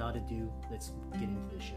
Without ado, let's get into the show.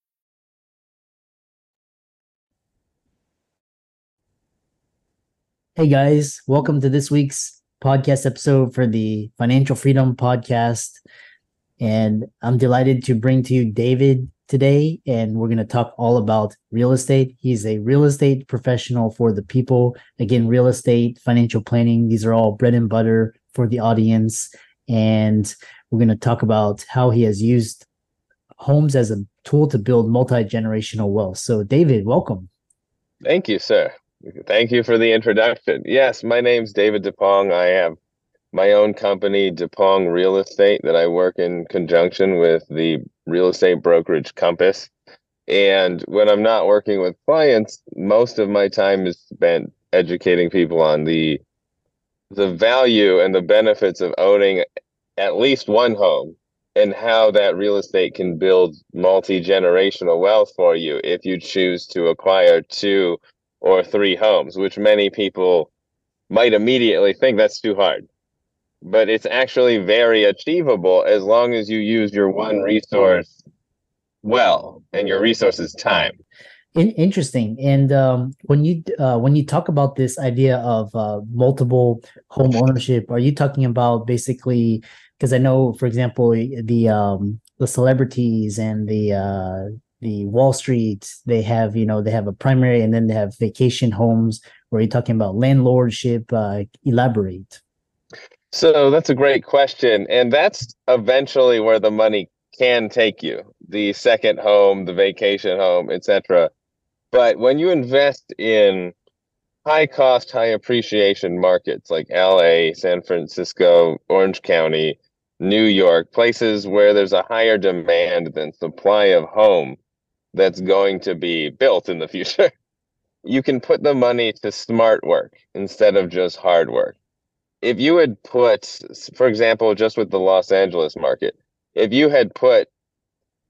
Hey guys, welcome to this week's podcast episode for the Financial Freedom Podcast. And I'm delighted to bring to you David today, and we're going to talk all about real estate. He's a real estate professional for the people. Again, real estate, financial planning, these are all bread and butter for the audience. And we're going to talk about how he has used homes as a tool to build multi generational wealth. So, David, welcome. Thank you, sir. Thank you for the introduction. Yes, my name's David Dippong. I have my own company, Dippong Real Estate, that I work in conjunction with the real estate brokerage Compass. And when I'm not working with clients, most of my time is spent educating people on the the value and the benefits of owning at least one home and how that real estate can build multi-generational wealth for you if you choose to acquire two or three homes, which many people might immediately think that's too hard. But it's actually very achievable as long as you use your one resource well, and your resource is time. In, interesting. And um, when you uh, when you talk about this idea of uh, multiple home ownership, are you talking about basically? Because I know, for example, the um, the celebrities and the uh, the Wall Street, they have, you know, they have a primary and then they have vacation homes where you're talking about landlordship. Uh, elaborate. So that's a great question. And that's eventually where the money can take you the second home, the vacation home, etc. But when you invest in high cost, high appreciation markets like LA, San Francisco, Orange County, New York, places where there's a higher demand than supply of home, that's going to be built in the future. you can put the money to smart work instead of just hard work. If you had put, for example, just with the Los Angeles market, if you had put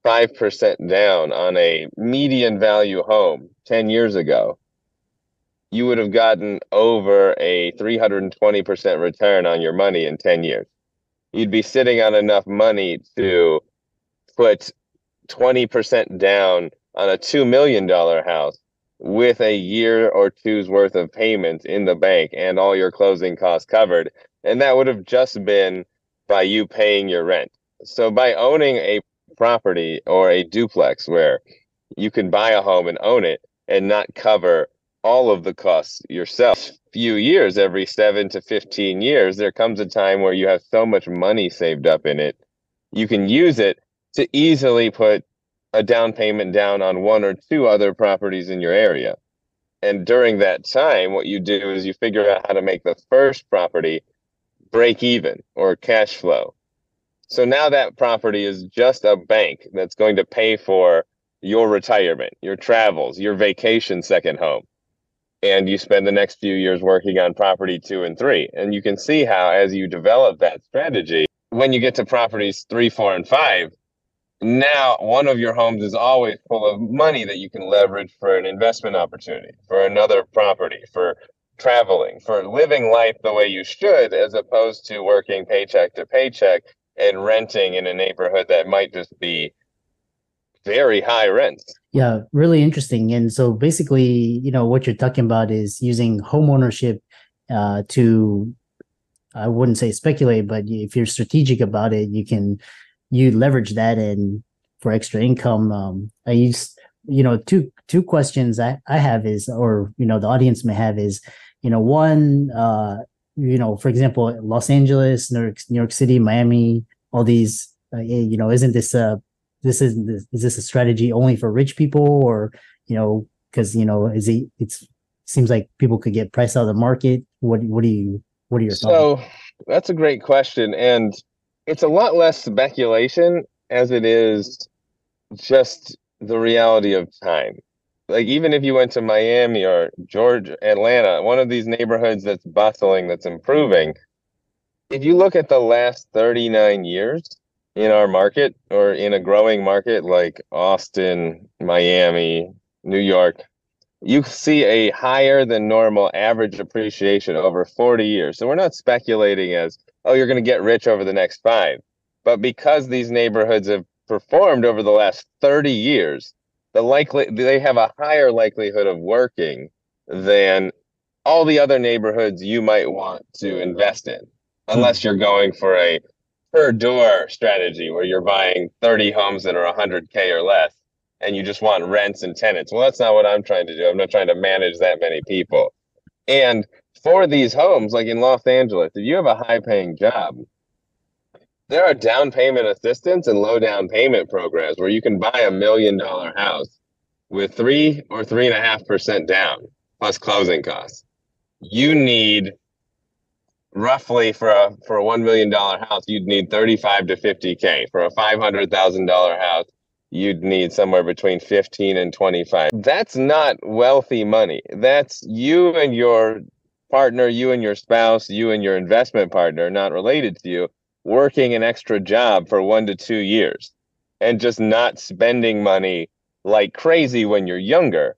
5% down on a median value home 10 years ago, you would have gotten over a 320% return on your money in 10 years. You'd be sitting on enough money to put 20% down on a $2 million house with a year or two's worth of payments in the bank and all your closing costs covered. And that would have just been by you paying your rent. So by owning a property or a duplex where you can buy a home and own it and not cover all of the costs yourself few years every 7 to 15 years there comes a time where you have so much money saved up in it you can use it to easily put a down payment down on one or two other properties in your area. And during that time, what you do is you figure out how to make the first property break even or cash flow. So now that property is just a bank that's going to pay for your retirement, your travels, your vacation second home. And you spend the next few years working on property two and three. And you can see how, as you develop that strategy, when you get to properties three, four, and five, now one of your homes is always full of money that you can leverage for an investment opportunity, for another property, for traveling, for living life the way you should, as opposed to working paycheck to paycheck and renting in a neighborhood that might just be very high rents. Yeah, really interesting. And so basically, you know, what you're talking about is using home ownership uh, to I wouldn't say speculate, but if you're strategic about it, you can you leverage that and for extra income. Um, I use you know two two questions I I have is or you know the audience may have is you know one uh you know for example Los Angeles, New York, New York City, Miami, all these uh, you know isn't this a this is is this a strategy only for rich people or you know because you know is it it's seems like people could get priced out of the market what what do you what are your so thoughts? that's a great question and it's a lot less speculation as it is just the reality of time. Like even if you went to miami or georgia atlanta one of these neighborhoods that's bustling that's improving if you look at the last 39 years in our market or in a growing market like Austin, Miami, New York, you see a higher than normal average appreciation over 40 years. So we're not speculating as, oh, you're going to get rich over the next five. But because these neighborhoods have performed over the last 30 years, the likely they have a higher likelihood of working than all the other neighborhoods you might want to invest in, unless you're going for a per door strategy where you're buying 30 homes that are 100K or less and you just want rents and tenants. Well, that's not what I'm trying to do. I'm not trying to manage that many people. And for these homes, like in Los Angeles, if you have a high paying job, there are down payment assistance and low down payment programs where you can buy a million dollar house with three or three and a half percent down plus closing costs. You need roughly for a for a one million dollar house, you'd need thirty five to fifty k. For a five hundred thousand dollar house, you'd need somewhere between fifteen and twenty five. That's not wealthy money. That's you and your partner, you and your spouse, you and your investment partner, not related to you, working an extra job for one to two years, and just not spending money like crazy when you're younger.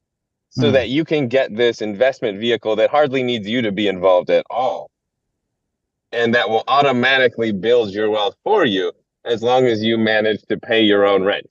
So mm. that you can get this investment vehicle that hardly needs you to be involved at all and that will automatically build your wealth for you as long as you manage to pay your own rent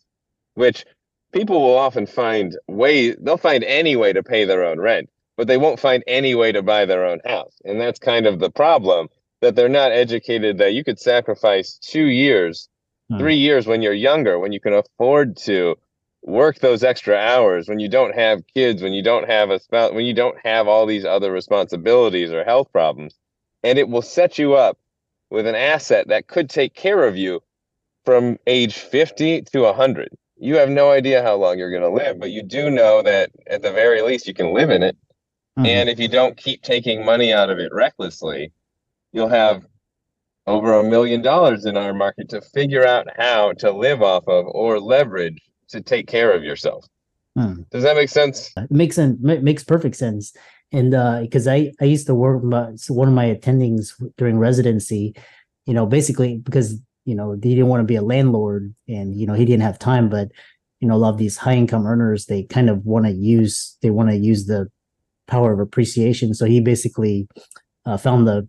which people will often find way they'll find any way to pay their own rent but they won't find any way to buy their own house and that's kind of the problem that they're not educated that you could sacrifice two years hmm. three years when you're younger when you can afford to work those extra hours when you don't have kids when you don't have a spouse when you don't have all these other responsibilities or health problems and it will set you up with an asset that could take care of you from age 50 to 100. You have no idea how long you're going to live, but you do know that at the very least you can live in it. Mm-hmm. And if you don't keep taking money out of it recklessly, you'll have over a million dollars in our market to figure out how to live off of or leverage to take care of yourself. Hmm. Does that make sense? It makes sense. Makes perfect sense and because uh, I I used to work my, one of my attendings during residency, you know, basically because you know he didn't want to be a landlord and you know he didn't have time, but you know a lot of these high income earners they kind of want to use they want to use the power of appreciation. So he basically uh, found the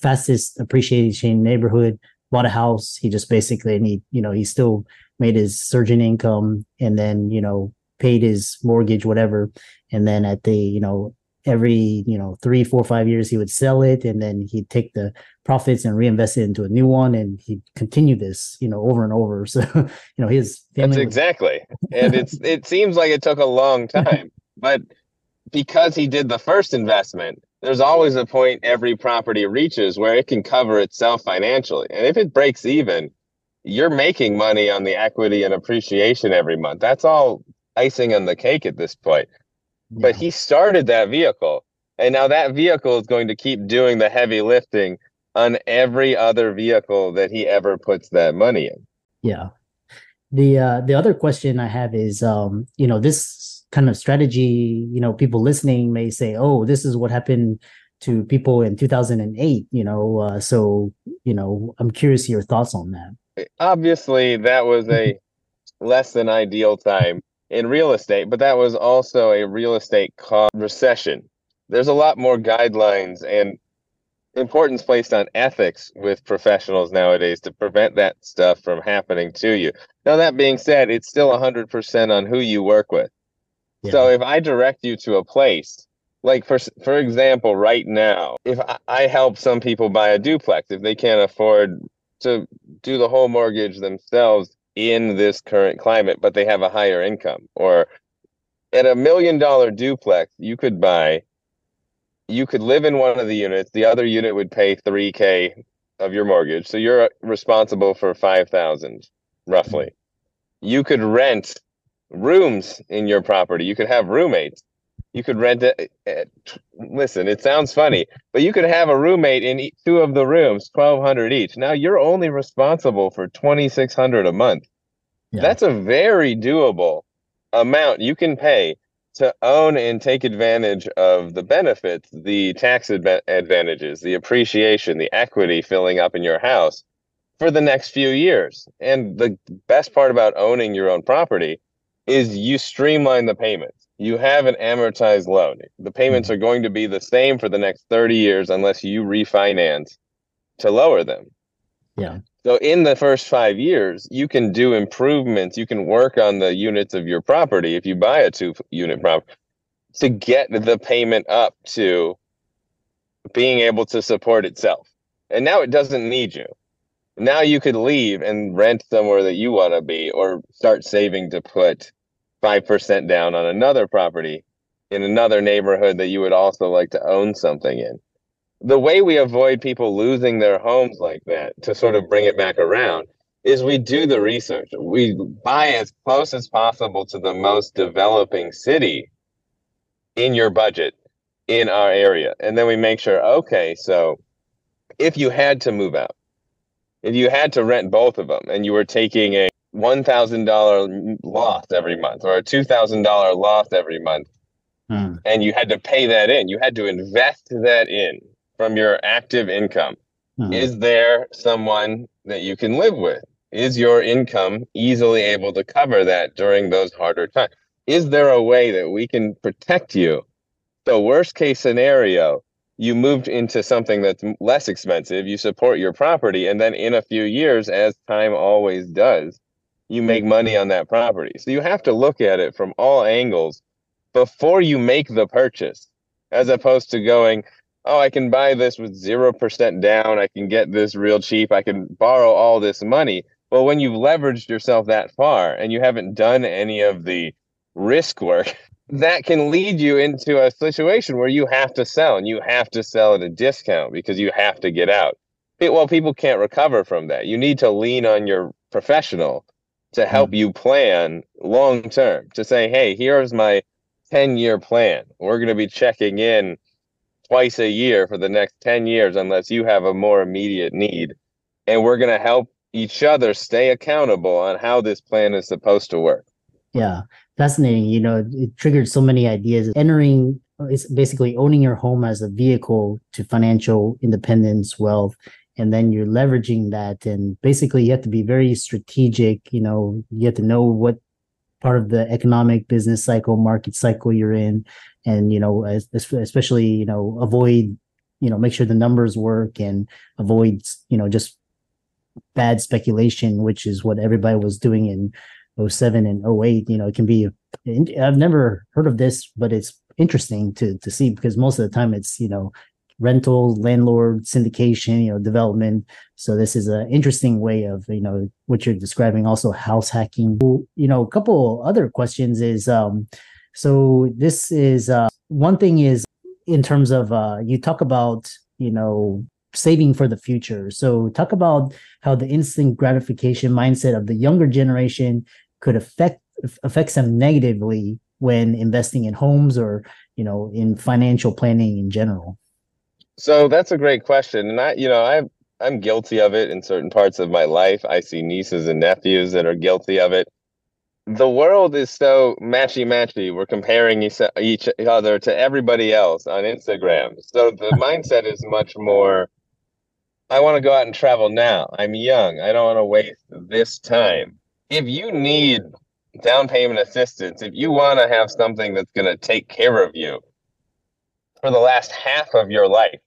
fastest appreciation neighborhood, bought a house. He just basically and he you know he still made his surgeon income and then you know paid his mortgage whatever and then at the you know every you know three four five years he would sell it and then he'd take the profits and reinvest it into a new one and he'd continue this you know over and over. So you know his that's exactly. And it's it seems like it took a long time but because he did the first investment there's always a point every property reaches where it can cover itself financially. And if it breaks even you're making money on the equity and appreciation every month. That's all icing on the cake at this point but he started that vehicle. And now that vehicle is going to keep doing the heavy lifting on every other vehicle that he ever puts that money in. Yeah. The uh the other question I have is um, you know, this kind of strategy, you know, people listening may say, "Oh, this is what happened to people in 2008, you know, uh, so, you know, I'm curious your thoughts on that. Obviously, that was a less than ideal time in real estate, but that was also a real estate cost recession. There's a lot more guidelines and importance placed on ethics with professionals nowadays to prevent that stuff from happening to you. Now, that being said, it's still 100% on who you work with. Yeah. So if I direct you to a place like for for example, right now, if I, I help some people buy a duplex, if they can't afford to do the whole mortgage themselves in this current climate, but they have a higher income, or at a million dollar duplex, you could buy, you could live in one of the units. The other unit would pay three k of your mortgage, so you're responsible for five thousand roughly. Mm-hmm. You could rent rooms in your property. You could have roommates you could rent it. Eh, listen, it sounds funny, but you could have a roommate in two of the rooms, twelve hundred each. Now you're only responsible for twenty six hundred a month. Yeah. That's a very doable amount you can pay to own and take advantage of the benefits, the tax adv- advantages, the appreciation, the equity filling up in your house for the next few years. And the best part about owning your own property is you streamline the payments you have an amortized loan. The payments mm-hmm. are going to be the same for the next 30 years unless you refinance to lower them. Yeah. So in the first 5 years, you can do improvements, you can work on the units of your property if you buy a two unit property to get the payment up to being able to support itself. And now it doesn't need you. Now you could leave and rent somewhere that you want to be or start saving to put 5% down on another property in another neighborhood that you would also like to own something in. The way we avoid people losing their homes like that to sort of bring it back around is we do the research. We buy as close as possible to the most developing city in your budget in our area. And then we make sure, okay, so if you had to move out, if you had to rent both of them and you were taking a $1,000 loss every month or a $2,000 loss every month. Hmm. And you had to pay that in. You had to invest that in from your active income. Hmm. Is there someone that you can live with? Is your income easily able to cover that during those harder times? Is there a way that we can protect you? So, worst case scenario, you moved into something that's less expensive, you support your property, and then in a few years, as time always does, you make money on that property. So you have to look at it from all angles before you make the purchase, as opposed to going, oh, I can buy this with 0% down. I can get this real cheap. I can borrow all this money. Well, when you've leveraged yourself that far and you haven't done any of the risk work, that can lead you into a situation where you have to sell and you have to sell at a discount because you have to get out. Well, people can't recover from that. You need to lean on your professional to help mm. you plan long term to say, hey, here's my 10 year plan. We're going to be checking in twice a year for the next 10 years, unless you have a more immediate need. And we're going to help each other stay accountable on how this plan is supposed to work. Yeah, fascinating. You know, it triggered so many ideas. Entering is basically owning your home as a vehicle to financial independence, wealth, and then you're leveraging that. And basically you have to be very strategic you know you have to know what part of the economic business cycle market cycle you're in. And you know especially you know avoid you know make sure the numbers work and avoid you know just bad speculation which is what everybody was doing in 07 and 08 you know it can be i've never heard of this but it's interesting to to see because most of the time it's you know rental landlord syndication you know development. So this is an interesting way of you know what you're describing also house hacking. You know a couple other questions is um so this is uh one thing is in terms of uh you talk about you know saving for the future. So talk about how the instant gratification mindset of the younger generation could affect affects them negatively when investing in homes or you know in financial planning in general so that's a great question, and I, you know, I I'm guilty of it in certain parts of my life. I see nieces and nephews that are guilty of it. The world is so matchy matchy. We're comparing each, each other to everybody else on Instagram. So the mindset is much more. I want to go out and travel now. I'm young. I don't want to waste this time. If you need down payment assistance, if you want to have something that's going to take care of you for the last half of your life,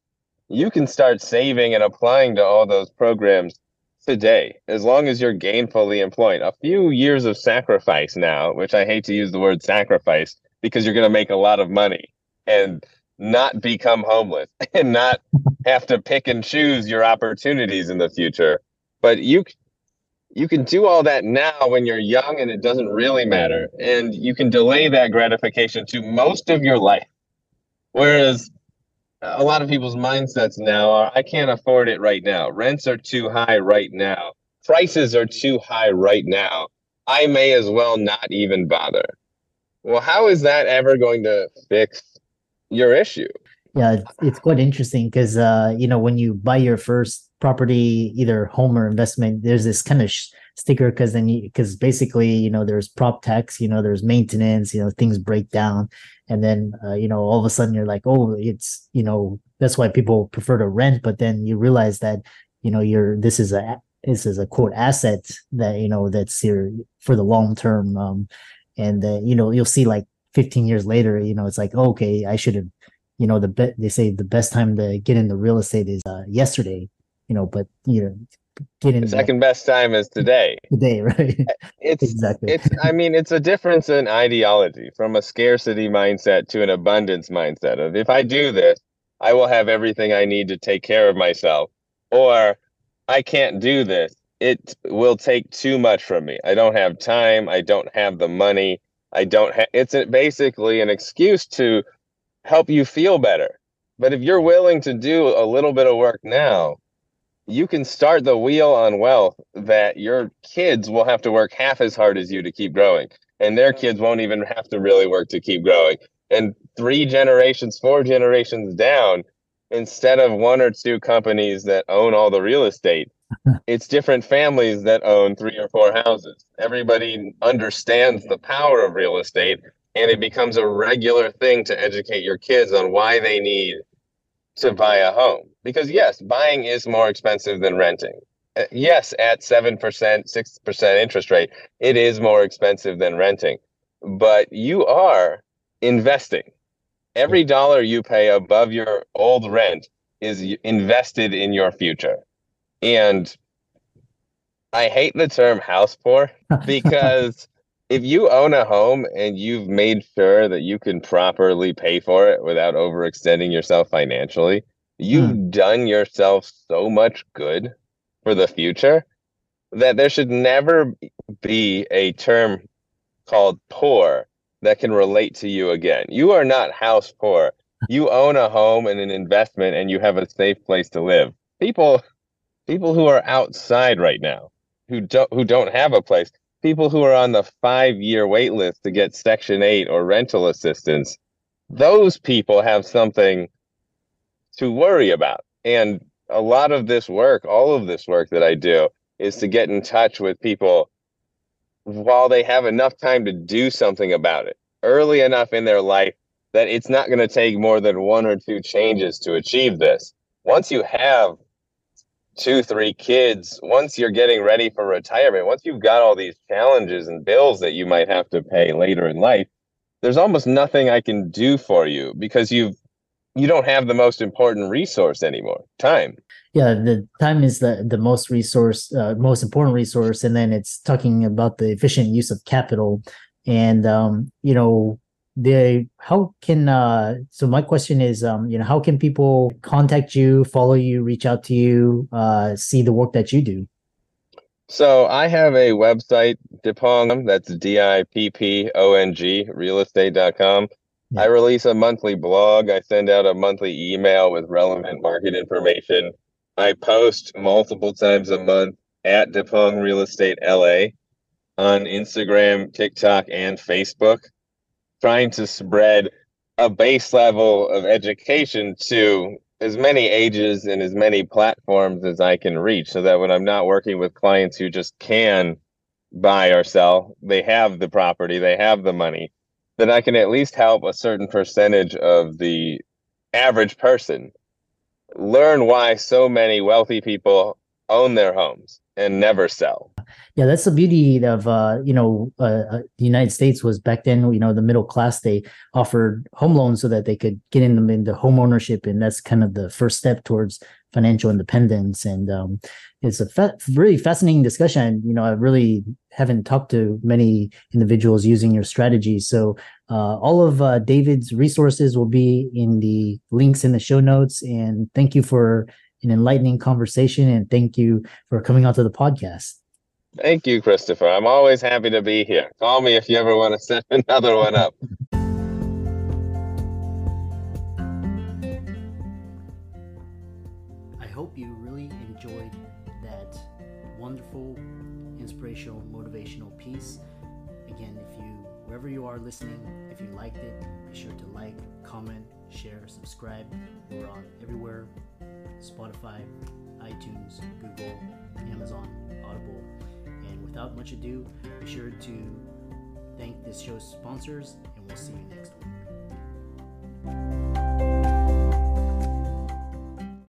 you can start saving and applying to all those programs today as long as you're gainfully employed. A few years of sacrifice now, which I hate to use the word sacrifice because you're going to make a lot of money. And not become homeless and not have to pick and choose your opportunities in the future. But you you can do all that now when you're young and it doesn't really matter. And you can delay that gratification to most of your life. Whereas a lot of people's mindsets now are I can't afford it right now. Rents are too high right now. Prices are too high right now. I may as well not even bother. Well, how is that ever going to fix your issue? Yeah, it's, quite interesting because uh, you know when you buy your first property, either home or investment, there's this kind of sh- sticker because then because basically you know there's prop tax, you know there's maintenance, you know things break down, and then uh, you know all of a sudden you're like, oh, it's you know that's why people prefer to rent, but then you realize that you know you're this is a this is a quote asset that you know that's here for the long term, um, and uh, you know you'll see like 15 years later, you know it's like oh, okay, I should have you know the bet they say the best time to get into real estate is uh, yesterday you know but you know get in the second best time is today. Today right? It's exactly. it's i mean it's a difference in ideology from a scarcity mindset to an abundance mindset of if i do this i will have everything i need to take care of myself or i can't do this it will take too much from me. I don't have time i don't have the money i don't have it's basically an excuse to help you feel better. But if you're willing to do a little bit of work now, you can start the wheel on wealth that your kids will have to work half as hard as you to keep growing. And their mm-hmm. kids won't even have to really work to keep growing. And three generations, four generations down, instead of one or two companies that own all the real estate, it's different families that own three or four houses. Everybody understands the power of real estate and it becomes a regular thing to educate your kids on why they need to buy a home. Because yes, buying is more expensive than renting. Uh, yes, at 7%, 6% interest rate, it is more expensive than renting. But you are investing. Every dollar you pay above your old rent is invested in your future. And I hate the term house poor because if you own a home and you've made sure that you can properly pay for it without overextending yourself financially, you've hmm. done yourself so much good for the future that there should never be a term called poor that can relate to you again. You are not house poor. You own a home and an investment and you have a safe place to live. People people who are outside right now who don't who don't have a place people who are on the five year wait list to get Section 8 or rental assistance, those people have something to worry about. And a lot of this work, all of this work that I do, is to get in touch with people while they have enough time to do something about it early enough in their life that it's not going to take more than one or two changes to achieve this. Once you have two, three kids, once you're getting ready for retirement, once you've got all these challenges and bills that you might have to pay later in life, there's almost nothing I can do for you because you've you don't have the most important resource anymore, time. Yeah, the time is the the most resource, uh, most important resource, and then it's talking about the efficient use of capital, and um, you know the how can uh so my question is um you know how can people contact you follow you reach out to you uh see the work that you do? So i have a website dippong that's d-i-p-p-o-n-g realestate.com yeah. i release a monthly blog. I send out a monthly email with relevant market information. I post multiple times a month at dippong real estate la on instagram tiktok and facebook trying to spread a base level of education to as many ages and as many platforms as I can reach so that when I'm not working with clients who just can buy or sell, they have the property, they have the money, then I can at least help a certain percentage of the average person learn why so many wealthy people own their homes and never sell. Yeah, that's the beauty of uh, you know uh, uh, the United States was back then. You know, the middle class they offered home loans so that they could get in them into home ownership, and that's kind of the first step towards financial independence. And um, it's a fa- really fascinating discussion. You know, I really haven't talked to many individuals using your strategy. So uh, all of uh, David's resources will be in the links in the show notes. And thank you for an enlightening conversation, and thank you for coming onto the podcast. Thank you, Christopher. I'm always happy to be here. Call me if you ever want to set another one up. I hope you really enjoyed that wonderful, inspirational, motivational piece. Again, if you, wherever you are listening, if you liked it, be sure to like, comment, share, subscribe. We're on everywhere Spotify, iTunes, Google, Amazon, Audible without much ado, be sure to thank this show's sponsors, and we'll see you next week.